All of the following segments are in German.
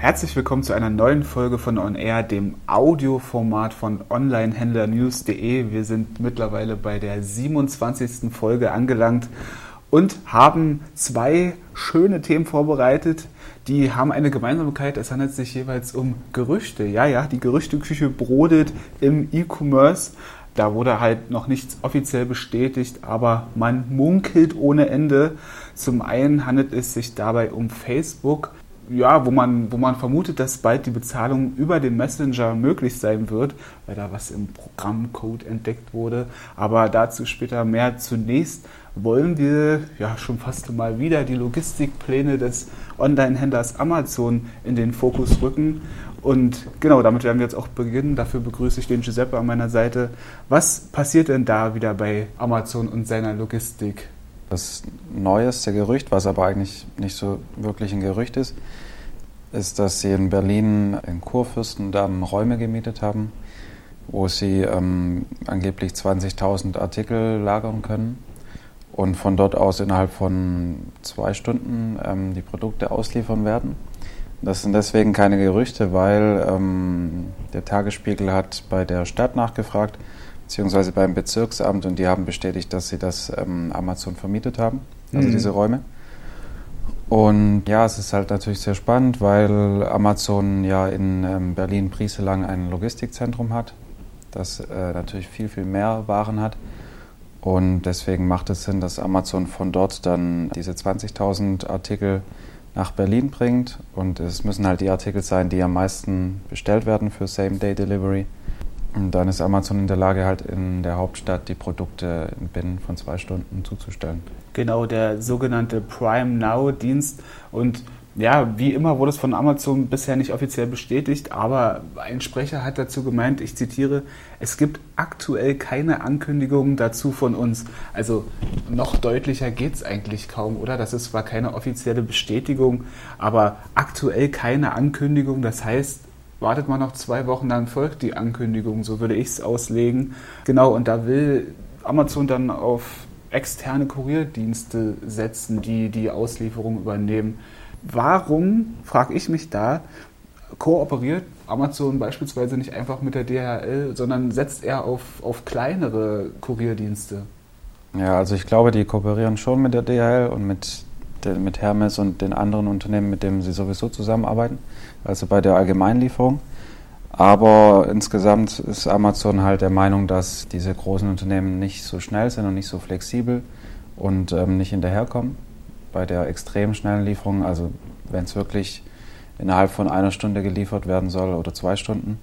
Herzlich willkommen zu einer neuen Folge von On Air, dem Audioformat von Onlinehändlernews.de. Wir sind mittlerweile bei der 27. Folge angelangt und haben zwei schöne Themen vorbereitet. Die haben eine Gemeinsamkeit. Es handelt sich jeweils um Gerüchte. Ja, ja, die Gerüchteküche brodelt im E-Commerce. Da wurde halt noch nichts offiziell bestätigt, aber man munkelt ohne Ende. Zum einen handelt es sich dabei um Facebook ja, wo man, wo man vermutet, dass bald die Bezahlung über den Messenger möglich sein wird, weil da was im Programmcode entdeckt wurde. Aber dazu später mehr. Zunächst wollen wir ja schon fast mal wieder die Logistikpläne des Online-Händlers Amazon in den Fokus rücken. Und genau, damit werden wir jetzt auch beginnen. Dafür begrüße ich den Giuseppe an meiner Seite. Was passiert denn da wieder bei Amazon und seiner Logistik? Das neueste Gerücht, was aber eigentlich nicht so wirklich ein Gerücht ist, ist, dass sie in Berlin in Kurfürstendamm Räume gemietet haben, wo sie ähm, angeblich 20.000 Artikel lagern können und von dort aus innerhalb von zwei Stunden ähm, die Produkte ausliefern werden. Das sind deswegen keine Gerüchte, weil ähm, der Tagesspiegel hat bei der Stadt nachgefragt, beziehungsweise beim Bezirksamt und die haben bestätigt, dass sie das ähm, Amazon vermietet haben, also mhm. diese Räume. Und ja, es ist halt natürlich sehr spannend, weil Amazon ja in ähm, Berlin-Brieselang ein Logistikzentrum hat, das äh, natürlich viel, viel mehr Waren hat. Und deswegen macht es Sinn, dass Amazon von dort dann diese 20.000 Artikel nach Berlin bringt. Und es müssen halt die Artikel sein, die am meisten bestellt werden für Same-Day-Delivery. Und dann ist Amazon in der Lage, halt in der Hauptstadt die Produkte binnen von zwei Stunden zuzustellen. Genau, der sogenannte Prime Now-Dienst. Und ja, wie immer wurde es von Amazon bisher nicht offiziell bestätigt, aber ein Sprecher hat dazu gemeint, ich zitiere, es gibt aktuell keine Ankündigungen dazu von uns. Also noch deutlicher geht es eigentlich kaum, oder? Das ist zwar keine offizielle Bestätigung, aber aktuell keine Ankündigung. Das heißt, wartet man noch zwei Wochen, dann folgt die Ankündigung, so würde ich es auslegen. Genau, und da will Amazon dann auf externe Kurierdienste setzen, die die Auslieferung übernehmen. Warum, frage ich mich da, kooperiert Amazon beispielsweise nicht einfach mit der DHL, sondern setzt er auf, auf kleinere Kurierdienste? Ja, also ich glaube, die kooperieren schon mit der DHL und mit, mit Hermes und den anderen Unternehmen, mit denen sie sowieso zusammenarbeiten also bei der Allgemeinlieferung. Aber insgesamt ist Amazon halt der Meinung, dass diese großen Unternehmen nicht so schnell sind und nicht so flexibel und ähm, nicht hinterherkommen bei der extrem schnellen Lieferung. Also wenn es wirklich innerhalb von einer Stunde geliefert werden soll oder zwei Stunden.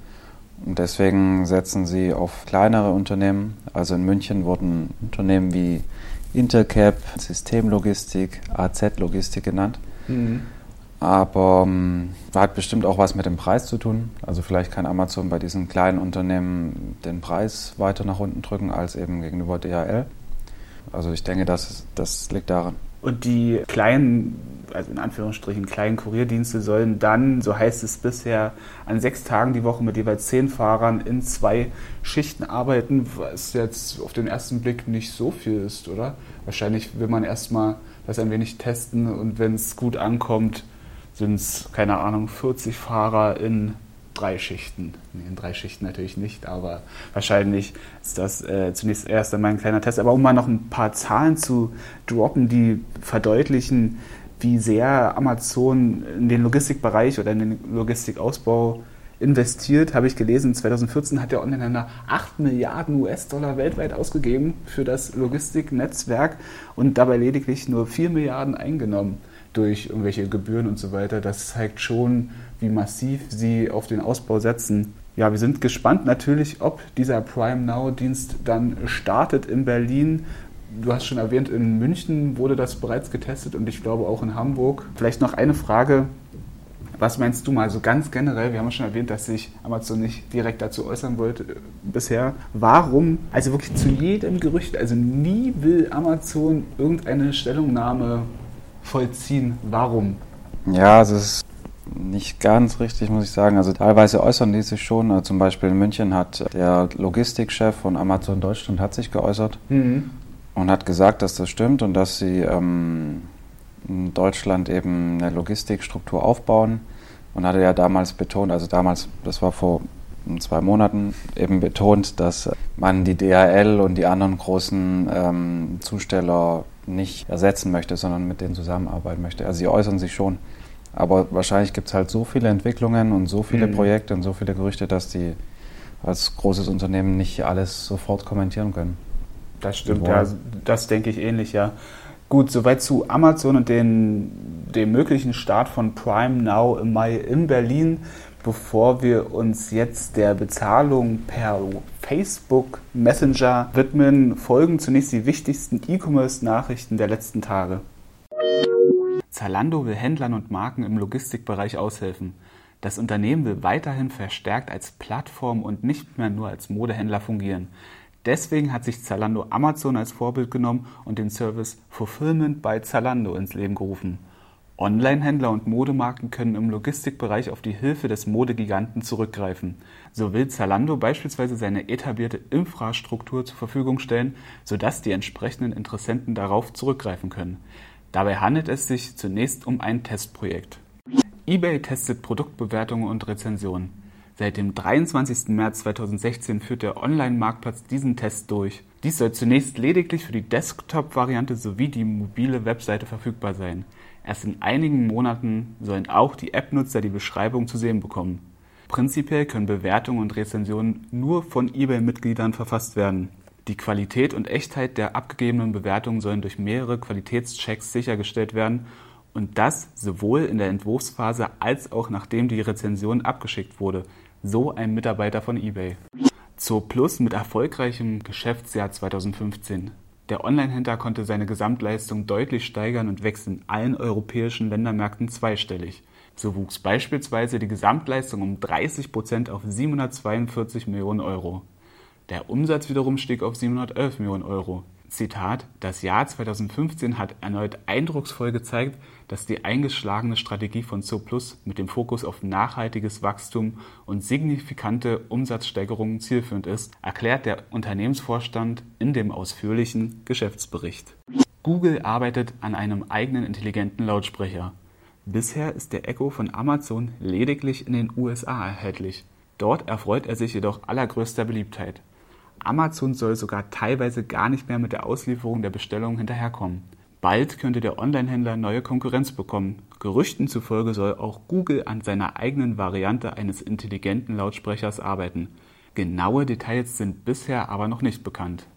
Und deswegen setzen sie auf kleinere Unternehmen. Also in München wurden Unternehmen wie Intercap, Systemlogistik, AZ Logistik genannt. Mhm. Aber ähm, hat bestimmt auch was mit dem Preis zu tun. Also vielleicht kann Amazon bei diesen kleinen Unternehmen den Preis weiter nach unten drücken als eben gegenüber DHL. Also ich denke, das, das liegt daran. Und die kleinen, also in Anführungsstrichen kleinen Kurierdienste sollen dann, so heißt es bisher, an sechs Tagen die Woche mit jeweils zehn Fahrern in zwei Schichten arbeiten, was jetzt auf den ersten Blick nicht so viel ist, oder? Wahrscheinlich will man erstmal das ein wenig testen und wenn es gut ankommt, sind es, keine Ahnung, 40 Fahrer in drei Schichten. Nee, in drei Schichten natürlich nicht, aber wahrscheinlich ist das äh, zunächst erst einmal ein kleiner Test. Aber um mal noch ein paar Zahlen zu droppen, die verdeutlichen, wie sehr Amazon in den Logistikbereich oder in den Logistikausbau investiert, habe ich gelesen, 2014 hat der Onlinehändler 8 Milliarden US-Dollar weltweit ausgegeben für das Logistiknetzwerk und dabei lediglich nur 4 Milliarden eingenommen durch irgendwelche Gebühren und so weiter. Das zeigt schon, wie massiv sie auf den Ausbau setzen. Ja, wir sind gespannt natürlich, ob dieser Prime Now-Dienst dann startet in Berlin. Du hast schon erwähnt, in München wurde das bereits getestet und ich glaube auch in Hamburg. Vielleicht noch eine Frage. Was meinst du mal so ganz generell? Wir haben schon erwähnt, dass sich Amazon nicht direkt dazu äußern wollte äh, bisher. Warum, also wirklich zu jedem Gerücht, also nie will Amazon irgendeine Stellungnahme vollziehen. Warum? Ja, es ist nicht ganz richtig, muss ich sagen. Also teilweise äußern die sich schon. Also zum Beispiel in München hat der Logistikchef von Amazon Deutschland hat sich geäußert mhm. Und hat gesagt, dass das stimmt und dass sie ähm, in Deutschland eben eine Logistikstruktur aufbauen und hatte ja damals betont, also damals, das war vor zwei Monaten, eben betont, dass man die DHL und die anderen großen ähm, Zusteller nicht ersetzen möchte, sondern mit denen zusammenarbeiten möchte. Also sie äußern sich schon. Aber wahrscheinlich gibt es halt so viele Entwicklungen und so viele mhm. Projekte und so viele Gerüchte, dass die als großes Unternehmen nicht alles sofort kommentieren können. Das stimmt, ja, das denke ich ähnlich, ja. Gut, soweit zu Amazon und den, dem möglichen Start von Prime Now im Mai in Berlin. Bevor wir uns jetzt der Bezahlung per Facebook Messenger widmen, folgen zunächst die wichtigsten E-Commerce-Nachrichten der letzten Tage. Zalando will Händlern und Marken im Logistikbereich aushelfen. Das Unternehmen will weiterhin verstärkt als Plattform und nicht mehr nur als Modehändler fungieren. Deswegen hat sich Zalando Amazon als Vorbild genommen und den Service Fulfillment by Zalando ins Leben gerufen. Online-Händler und Modemarken können im Logistikbereich auf die Hilfe des Modegiganten zurückgreifen. So will Zalando beispielsweise seine etablierte Infrastruktur zur Verfügung stellen, sodass die entsprechenden Interessenten darauf zurückgreifen können. Dabei handelt es sich zunächst um ein Testprojekt. eBay testet Produktbewertungen und Rezensionen. Seit dem 23. März 2016 führt der Online-Marktplatz diesen Test durch. Dies soll zunächst lediglich für die Desktop-Variante sowie die mobile Webseite verfügbar sein. Erst in einigen Monaten sollen auch die App-Nutzer die Beschreibung zu sehen bekommen. Prinzipiell können Bewertungen und Rezensionen nur von eBay-Mitgliedern verfasst werden. Die Qualität und Echtheit der abgegebenen Bewertungen sollen durch mehrere Qualitätschecks sichergestellt werden und das sowohl in der Entwurfsphase als auch nachdem die Rezension abgeschickt wurde, so ein Mitarbeiter von eBay. Zur Plus mit erfolgreichem Geschäftsjahr 2015. Der Onlinehändler konnte seine Gesamtleistung deutlich steigern und wächst in allen europäischen Ländermärkten zweistellig. So wuchs beispielsweise die Gesamtleistung um 30 Prozent auf 742 Millionen Euro. Der Umsatz wiederum stieg auf 711 Millionen Euro. Zitat: Das Jahr 2015 hat erneut eindrucksvoll gezeigt, dass die eingeschlagene Strategie von Zooplus mit dem Fokus auf nachhaltiges Wachstum und signifikante Umsatzsteigerungen zielführend ist, erklärt der Unternehmensvorstand in dem ausführlichen Geschäftsbericht. Google arbeitet an einem eigenen intelligenten Lautsprecher. Bisher ist der Echo von Amazon lediglich in den USA erhältlich. Dort erfreut er sich jedoch allergrößter Beliebtheit. Amazon soll sogar teilweise gar nicht mehr mit der Auslieferung der Bestellungen hinterherkommen. Bald könnte der Onlinehändler neue Konkurrenz bekommen. Gerüchten zufolge soll auch Google an seiner eigenen Variante eines intelligenten Lautsprechers arbeiten. Genaue Details sind bisher aber noch nicht bekannt.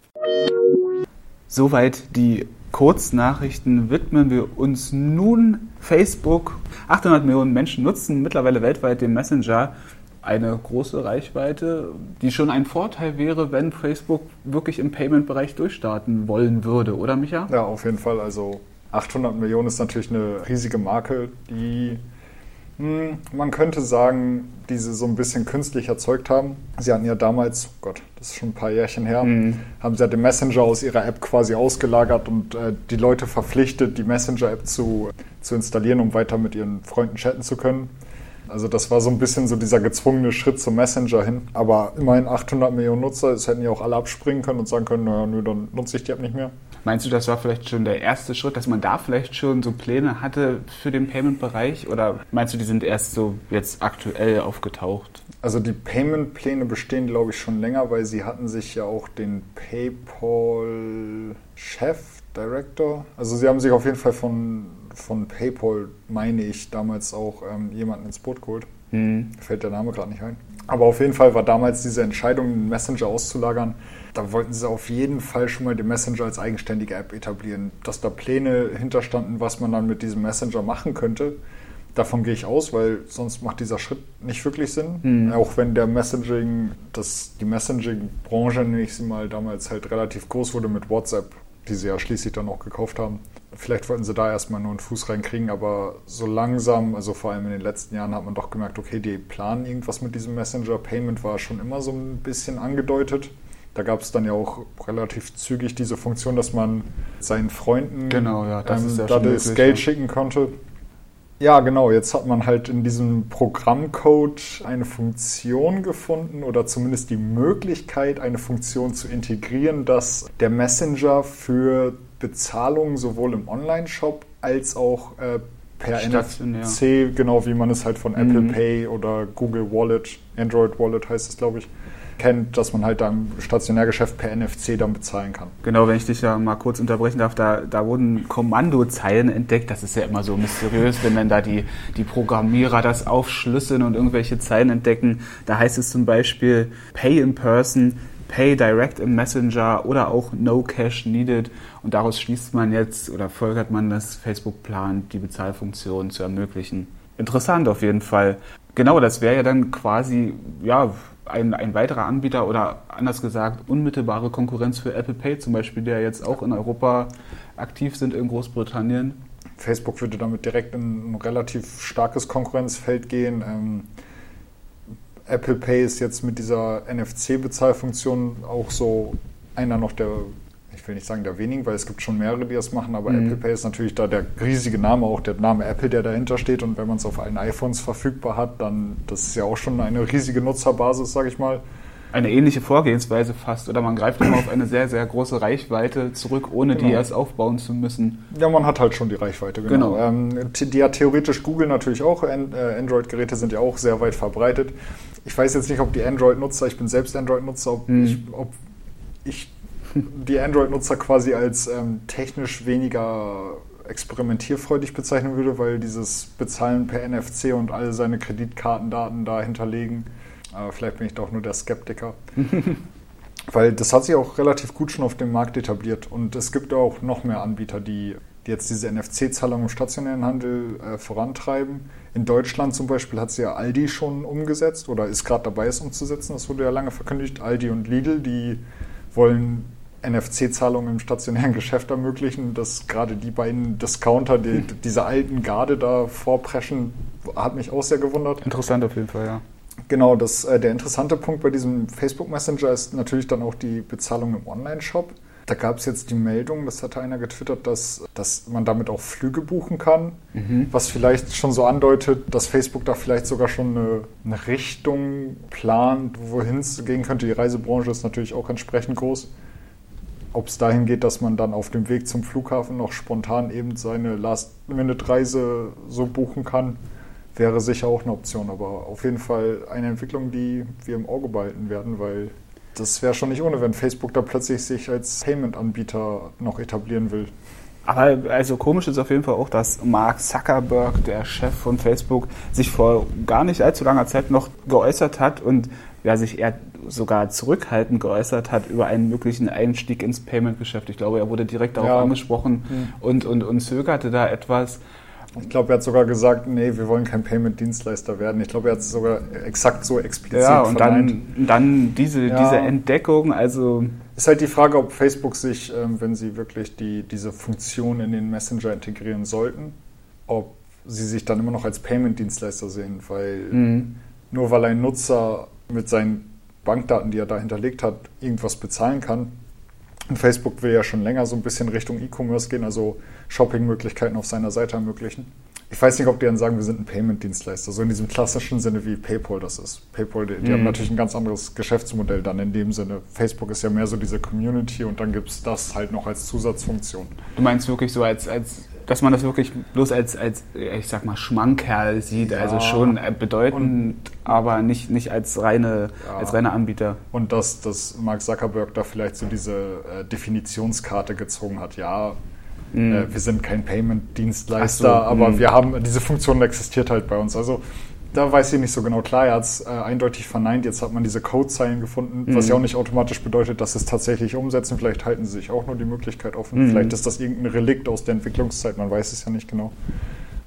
Soweit die Kurznachrichten widmen wir uns nun Facebook. 800 Millionen Menschen nutzen mittlerweile weltweit den Messenger eine große Reichweite, die schon ein Vorteil wäre, wenn Facebook wirklich im Payment-Bereich durchstarten wollen würde, oder Micha? Ja, auf jeden Fall. Also 800 Millionen ist natürlich eine riesige Marke, die hm, man könnte sagen, die sie so ein bisschen künstlich erzeugt haben. Sie hatten ja damals, oh Gott, das ist schon ein paar Jährchen her, mhm. haben sie ja den Messenger aus ihrer App quasi ausgelagert und äh, die Leute verpflichtet, die Messenger-App zu, zu installieren, um weiter mit ihren Freunden chatten zu können. Also das war so ein bisschen so dieser gezwungene Schritt zum Messenger hin. Aber immerhin 800 Millionen Nutzer, es hätten ja auch alle abspringen können und sagen können, naja, nö, dann nutze ich die App nicht mehr. Meinst du, das war vielleicht schon der erste Schritt, dass man da vielleicht schon so Pläne hatte für den Payment-Bereich? Oder meinst du, die sind erst so jetzt aktuell aufgetaucht? Also die Payment-Pläne bestehen, glaube ich, schon länger, weil sie hatten sich ja auch den PayPal-Chef, Director, also sie haben sich auf jeden Fall von von PayPal, meine ich, damals auch ähm, jemanden ins Boot geholt. Mhm. Fällt der Name gerade nicht ein. Aber auf jeden Fall war damals diese Entscheidung, den Messenger auszulagern, da wollten sie auf jeden Fall schon mal den Messenger als eigenständige App etablieren. Dass da Pläne hinterstanden, was man dann mit diesem Messenger machen könnte, davon gehe ich aus, weil sonst macht dieser Schritt nicht wirklich Sinn. Mhm. Auch wenn der Messaging, das, die Messaging-Branche, nenne ich sie mal, damals halt relativ groß wurde mit WhatsApp, die sie ja schließlich dann auch gekauft haben. Vielleicht wollten sie da erstmal nur einen Fuß reinkriegen, aber so langsam, also vor allem in den letzten Jahren, hat man doch gemerkt, okay, die planen irgendwas mit diesem Messenger. Payment war schon immer so ein bisschen angedeutet. Da gab es dann ja auch relativ zügig diese Funktion, dass man seinen Freunden genau, ja, das, ähm, ja da das möglich, Geld ja. schicken konnte. Ja, genau. Jetzt hat man halt in diesem Programmcode eine Funktion gefunden oder zumindest die Möglichkeit, eine Funktion zu integrieren, dass der Messenger für Bezahlung sowohl im Online-Shop als auch äh, per NFC, genau wie man es halt von Apple mhm. Pay oder Google Wallet, Android Wallet heißt es, glaube ich, kennt, dass man halt da im Stationärgeschäft per NFC dann bezahlen kann. Genau, wenn ich dich ja mal kurz unterbrechen darf, da, da wurden Kommandozeilen entdeckt. Das ist ja immer so mysteriös, wenn dann da die, die Programmierer das aufschlüsseln und irgendwelche Zeilen entdecken. Da heißt es zum Beispiel Pay in Person, Pay Direct im Messenger oder auch No Cash Needed. Und daraus schließt man jetzt oder folgert man, dass Facebook plant, die Bezahlfunktion zu ermöglichen. Interessant auf jeden Fall. Genau, das wäre ja dann quasi ja, ein, ein weiterer Anbieter oder anders gesagt unmittelbare Konkurrenz für Apple Pay zum Beispiel, der jetzt auch in Europa aktiv sind in Großbritannien. Facebook würde damit direkt in ein relativ starkes Konkurrenzfeld gehen. Ähm, Apple Pay ist jetzt mit dieser NFC-Bezahlfunktion auch so einer noch der, ich will nicht sagen der wenigen, weil es gibt schon mehrere, die das machen, aber mhm. Apple Pay ist natürlich da der riesige Name, auch der Name Apple, der dahinter steht. Und wenn man es auf allen iPhones verfügbar hat, dann das ist ja auch schon eine riesige Nutzerbasis, sage ich mal eine ähnliche Vorgehensweise fast. Oder man greift immer auf eine sehr, sehr große Reichweite zurück, ohne genau. die erst aufbauen zu müssen. Ja, man hat halt schon die Reichweite, genau. genau. Ähm, die ja theoretisch Google natürlich auch. Äh, Android-Geräte sind ja auch sehr weit verbreitet. Ich weiß jetzt nicht, ob die Android-Nutzer, ich bin selbst Android-Nutzer, ob, hm. ich, ob ich die Android-Nutzer quasi als ähm, technisch weniger experimentierfreudig bezeichnen würde, weil dieses Bezahlen per NFC und all seine Kreditkartendaten da hinterlegen aber vielleicht bin ich doch nur der Skeptiker. Weil das hat sich auch relativ gut schon auf dem Markt etabliert. Und es gibt auch noch mehr Anbieter, die, die jetzt diese NFC-Zahlung im stationären Handel äh, vorantreiben. In Deutschland zum Beispiel hat sie ja Aldi schon umgesetzt oder ist gerade dabei, es umzusetzen. Das wurde ja lange verkündigt. Aldi und Lidl, die wollen NFC-Zahlungen im stationären Geschäft ermöglichen. Dass gerade die beiden Discounter, die, diese alten Garde da vorpreschen, hat mich auch sehr gewundert. Interessant auf jeden Fall, ja. Genau, das, äh, der interessante Punkt bei diesem Facebook Messenger ist natürlich dann auch die Bezahlung im Online-Shop. Da gab es jetzt die Meldung, das hatte einer getwittert, dass, dass man damit auch Flüge buchen kann, mhm. was vielleicht schon so andeutet, dass Facebook da vielleicht sogar schon eine, eine Richtung plant, wohin es gehen könnte. Die Reisebranche ist natürlich auch entsprechend groß. Ob es dahin geht, dass man dann auf dem Weg zum Flughafen noch spontan eben seine Last-Minute-Reise so buchen kann wäre sicher auch eine Option, aber auf jeden Fall eine Entwicklung, die wir im Auge behalten werden, weil das wäre schon nicht ohne, wenn Facebook da plötzlich sich als Payment-Anbieter noch etablieren will. Aber also komisch ist auf jeden Fall auch, dass Mark Zuckerberg, der Chef von Facebook, sich vor gar nicht allzu langer Zeit noch geäußert hat und ja, sich eher sogar zurückhaltend geäußert hat über einen möglichen Einstieg ins Payment-Geschäft. Ich glaube, er wurde direkt darauf ja. angesprochen mhm. und, und, und zögerte da etwas. Ich glaube, er hat sogar gesagt, nee, wir wollen kein Payment-Dienstleister werden. Ich glaube, er hat es sogar exakt so explizit Ja, und dann, dann diese, ja. diese Entdeckung, also... Ist halt die Frage, ob Facebook sich, ähm, wenn sie wirklich die, diese Funktion in den Messenger integrieren sollten, ob sie sich dann immer noch als Payment-Dienstleister sehen, weil mhm. nur weil ein Nutzer mit seinen Bankdaten, die er da hinterlegt hat, irgendwas bezahlen kann, Facebook will ja schon länger so ein bisschen Richtung E-Commerce gehen, also Shopping-Möglichkeiten auf seiner Seite ermöglichen. Ich weiß nicht, ob die dann sagen, wir sind ein Payment-Dienstleister, so in diesem klassischen Sinne wie PayPal das ist. PayPal, die, die mhm. haben natürlich ein ganz anderes Geschäftsmodell dann in dem Sinne. Facebook ist ja mehr so diese Community und dann gibt es das halt noch als Zusatzfunktion. Du meinst wirklich so als, als dass man das wirklich bloß als, als ich sag mal, Schmankerl sieht, ja. also schon bedeutend, und, aber nicht, nicht als, reine, ja. als reiner Anbieter. Und dass, dass Mark Zuckerberg da vielleicht so diese äh, Definitionskarte gezogen hat, ja, mhm. äh, wir sind kein Payment-Dienstleister, so, aber mh. wir haben, diese Funktion existiert halt bei uns. Also da weiß ich nicht so genau. Klar, er hat es äh, eindeutig verneint. Jetzt hat man diese Codezeilen gefunden, mhm. was ja auch nicht automatisch bedeutet, dass es tatsächlich umsetzen. Vielleicht halten sie sich auch nur die Möglichkeit offen. Mhm. Vielleicht ist das irgendein Relikt aus der Entwicklungszeit. Man weiß es ja nicht genau.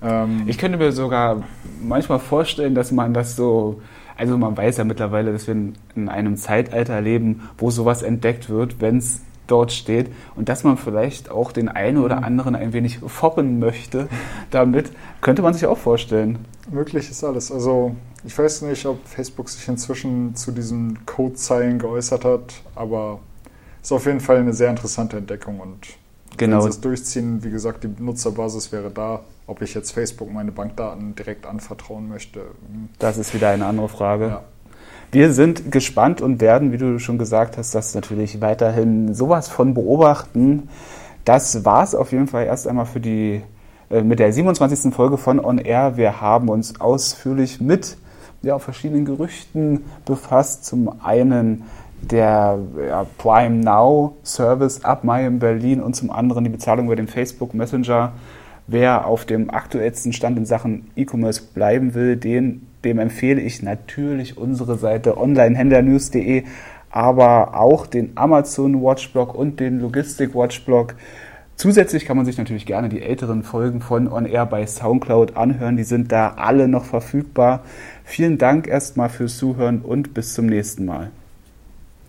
Ähm ich könnte mir sogar manchmal vorstellen, dass man das so also man weiß ja mittlerweile, dass wir in einem Zeitalter leben, wo sowas entdeckt wird, wenn es dort steht und dass man vielleicht auch den einen oder mhm. anderen ein wenig foppen möchte damit, könnte man sich auch vorstellen. Möglich ist alles. Also ich weiß nicht, ob Facebook sich inzwischen zu diesen Codezeilen geäußert hat, aber es ist auf jeden Fall eine sehr interessante Entdeckung und genau. wenn sie es durchziehen, wie gesagt, die Nutzerbasis wäre da. Ob ich jetzt Facebook meine Bankdaten direkt anvertrauen möchte. Hm. Das ist wieder eine andere Frage. Ja. Wir sind gespannt und werden, wie du schon gesagt hast, das natürlich weiterhin sowas von beobachten. Das war es auf jeden Fall erst einmal für die äh, mit der 27. Folge von On Air. Wir haben uns ausführlich mit ja, verschiedenen Gerüchten befasst. Zum einen der ja, Prime Now Service ab Mai in Berlin und zum anderen die Bezahlung über den Facebook Messenger. Wer auf dem aktuellsten Stand in Sachen E-Commerce bleiben will, den, dem empfehle ich natürlich unsere Seite onlinehändlernews.de, aber auch den Amazon Watchblog und den Logistik Watchblog. Zusätzlich kann man sich natürlich gerne die älteren Folgen von On Air bei Soundcloud anhören. Die sind da alle noch verfügbar. Vielen Dank erstmal fürs Zuhören und bis zum nächsten Mal.